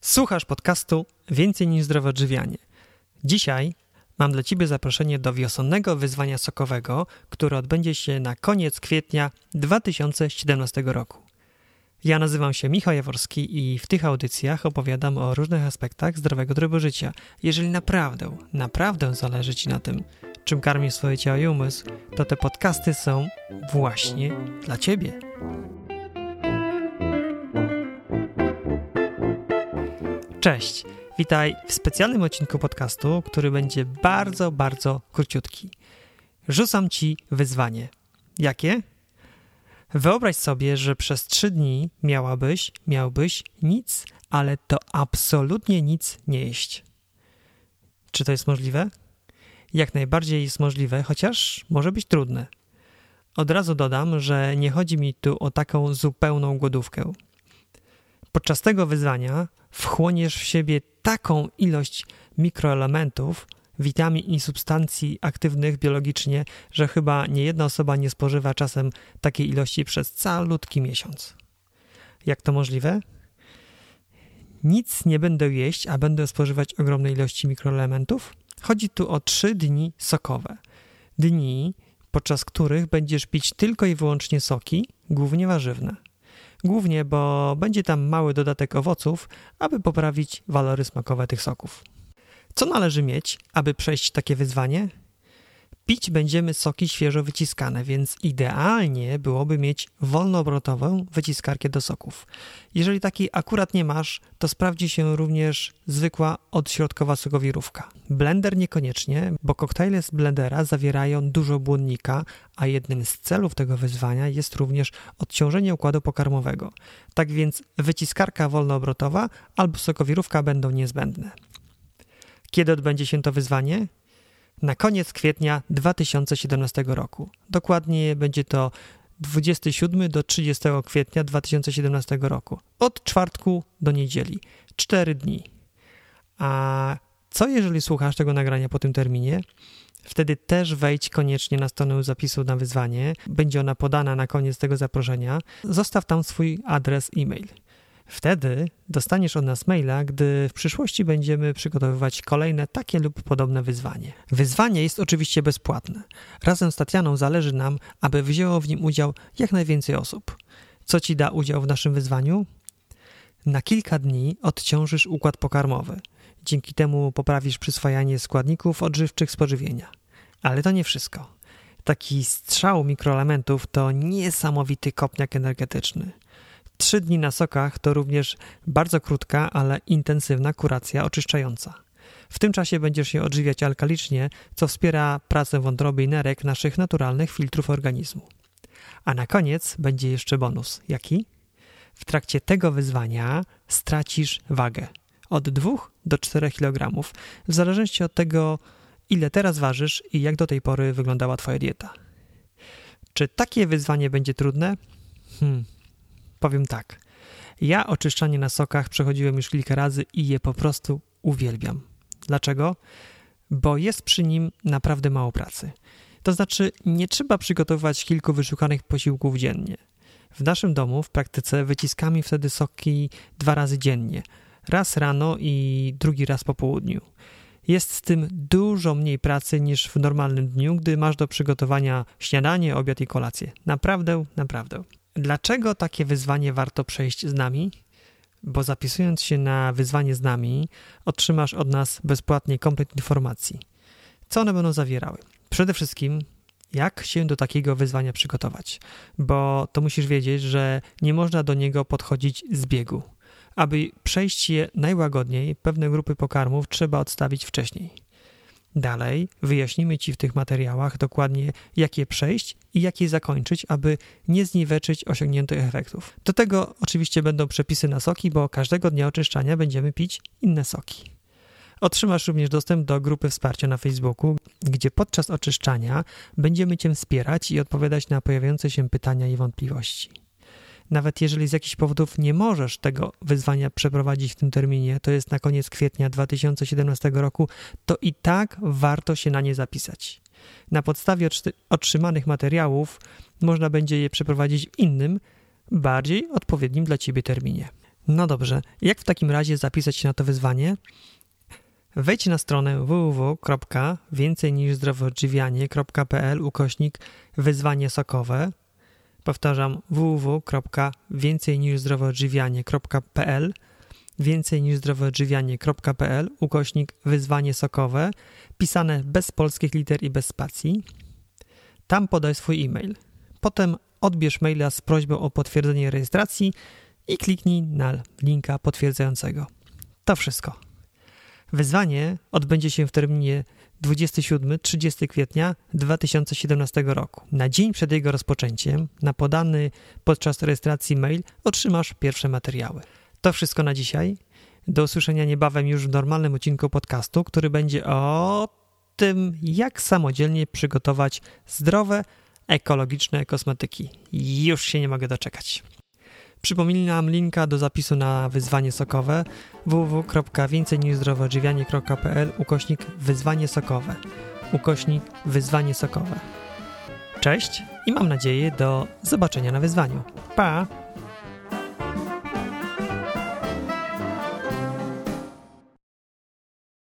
Słuchasz podcastu Więcej niż zdrowe odżywianie. Dzisiaj mam dla Ciebie zaproszenie do wiosennego wyzwania sokowego, które odbędzie się na koniec kwietnia 2017 roku. Ja nazywam się Michał Jaworski i w tych audycjach opowiadam o różnych aspektach zdrowego trybu życia. Jeżeli naprawdę, naprawdę zależy Ci na tym, czym karmisz swoje ciało i umysł, to te podcasty są właśnie dla Ciebie. Cześć, witaj w specjalnym odcinku podcastu, który będzie bardzo, bardzo króciutki. Rzucam Ci wyzwanie. Jakie? Wyobraź sobie, że przez trzy dni miałabyś, miałbyś nic, ale to absolutnie nic nie jeść. Czy to jest możliwe? Jak najbardziej jest możliwe, chociaż może być trudne. Od razu dodam, że nie chodzi mi tu o taką zupełną głodówkę. Podczas tego wyzwania wchłoniesz w siebie taką ilość mikroelementów, witamin i substancji aktywnych biologicznie, że chyba nie jedna osoba nie spożywa czasem takiej ilości przez calutki miesiąc. Jak to możliwe? Nic nie będę jeść, a będę spożywać ogromne ilości mikroelementów? Chodzi tu o trzy dni sokowe. Dni, podczas których będziesz pić tylko i wyłącznie soki, głównie warzywne. Głównie, bo będzie tam mały dodatek owoców, aby poprawić walory smakowe tych soków. Co należy mieć, aby przejść takie wyzwanie? Pić będziemy soki świeżo wyciskane, więc idealnie byłoby mieć wolnoobrotową wyciskarkę do soków. Jeżeli takiej akurat nie masz, to sprawdzi się również zwykła odśrodkowa sokowirówka. Blender niekoniecznie, bo koktajle z blendera zawierają dużo błonnika, a jednym z celów tego wyzwania jest również odciążenie układu pokarmowego. Tak więc wyciskarka wolnoobrotowa albo sokowirówka będą niezbędne. Kiedy odbędzie się to wyzwanie? Na koniec kwietnia 2017 roku. Dokładnie będzie to 27 do 30 kwietnia 2017 roku. Od czwartku do niedzieli. 4 dni. A co jeżeli słuchasz tego nagrania po tym terminie? Wtedy też wejdź koniecznie na stronę zapisu na wyzwanie. Będzie ona podana na koniec tego zaproszenia. Zostaw tam swój adres e-mail. Wtedy dostaniesz od nas maila, gdy w przyszłości będziemy przygotowywać kolejne takie lub podobne wyzwanie. Wyzwanie jest oczywiście bezpłatne. Razem z Tatianą zależy nam, aby wzięło w nim udział jak najwięcej osób. Co ci da udział w naszym wyzwaniu? Na kilka dni odciążysz układ pokarmowy. Dzięki temu poprawisz przyswajanie składników odżywczych spożywienia. Ale to nie wszystko. Taki strzał mikroelementów to niesamowity kopniak energetyczny. Trzy dni na sokach to również bardzo krótka, ale intensywna kuracja oczyszczająca. W tym czasie będziesz się odżywiać alkalicznie, co wspiera pracę wątroby i nerek naszych naturalnych filtrów organizmu. A na koniec będzie jeszcze bonus. Jaki? W trakcie tego wyzwania stracisz wagę od 2 do 4 kg, w zależności od tego, ile teraz ważysz i jak do tej pory wyglądała Twoja dieta. Czy takie wyzwanie będzie trudne? Hmm, Powiem tak. Ja oczyszczanie na sokach przechodziłem już kilka razy i je po prostu uwielbiam. Dlaczego? Bo jest przy nim naprawdę mało pracy. To znaczy, nie trzeba przygotowywać kilku wyszukanych posiłków dziennie. W naszym domu w praktyce wyciskamy wtedy soki dwa razy dziennie. Raz rano i drugi raz po południu. Jest z tym dużo mniej pracy niż w normalnym dniu, gdy masz do przygotowania śniadanie, obiad i kolację. Naprawdę, naprawdę. Dlaczego takie wyzwanie warto przejść z nami? Bo zapisując się na wyzwanie z nami, otrzymasz od nas bezpłatnie komplet informacji. Co one będą zawierały? Przede wszystkim, jak się do takiego wyzwania przygotować, bo to musisz wiedzieć, że nie można do niego podchodzić z biegu. Aby przejść je najłagodniej, pewne grupy pokarmów trzeba odstawić wcześniej. Dalej wyjaśnimy Ci w tych materiałach dokładnie, jak je przejść i jak je zakończyć, aby nie zniweczyć osiągniętych efektów. Do tego oczywiście będą przepisy na soki, bo każdego dnia oczyszczania będziemy pić inne soki. Otrzymasz również dostęp do grupy wsparcia na Facebooku, gdzie podczas oczyszczania będziemy Cię wspierać i odpowiadać na pojawiające się pytania i wątpliwości. Nawet jeżeli z jakichś powodów nie możesz tego wyzwania przeprowadzić w tym terminie, to jest na koniec kwietnia 2017 roku, to i tak warto się na nie zapisać. Na podstawie otrzymanych materiałów można będzie je przeprowadzić w innym, bardziej odpowiednim dla Ciebie terminie. No dobrze, jak w takim razie zapisać się na to wyzwanie? Wejdź na stronę www.więcejniżzdrowoodżywianie.pl ukośnik wyzwanie sokowe. Powtarzam www.więcejniżzdrowoodżywianie.pl więcej niż zdrowoodżywianie.pl ukośnik wyzwanie sokowe pisane bez polskich liter i bez spacji. Tam podaj swój e-mail. Potem odbierz maila z prośbą o potwierdzenie rejestracji i kliknij na linka potwierdzającego. To wszystko. Wyzwanie odbędzie się w terminie 27-30 kwietnia 2017 roku. Na dzień przed jego rozpoczęciem, na podany podczas rejestracji mail, otrzymasz pierwsze materiały. To wszystko na dzisiaj. Do usłyszenia niebawem już w normalnym odcinku podcastu, który będzie o tym, jak samodzielnie przygotować zdrowe, ekologiczne kosmetyki. Już się nie mogę doczekać. Przypominam linka do zapisu na wyzwanie sokowe www.więcejniżzdrowoodżywianie.pl ukośnik wyzwanie sokowe ukośnik wyzwanie sokowe. Cześć i mam nadzieję do zobaczenia na wyzwaniu. Pa!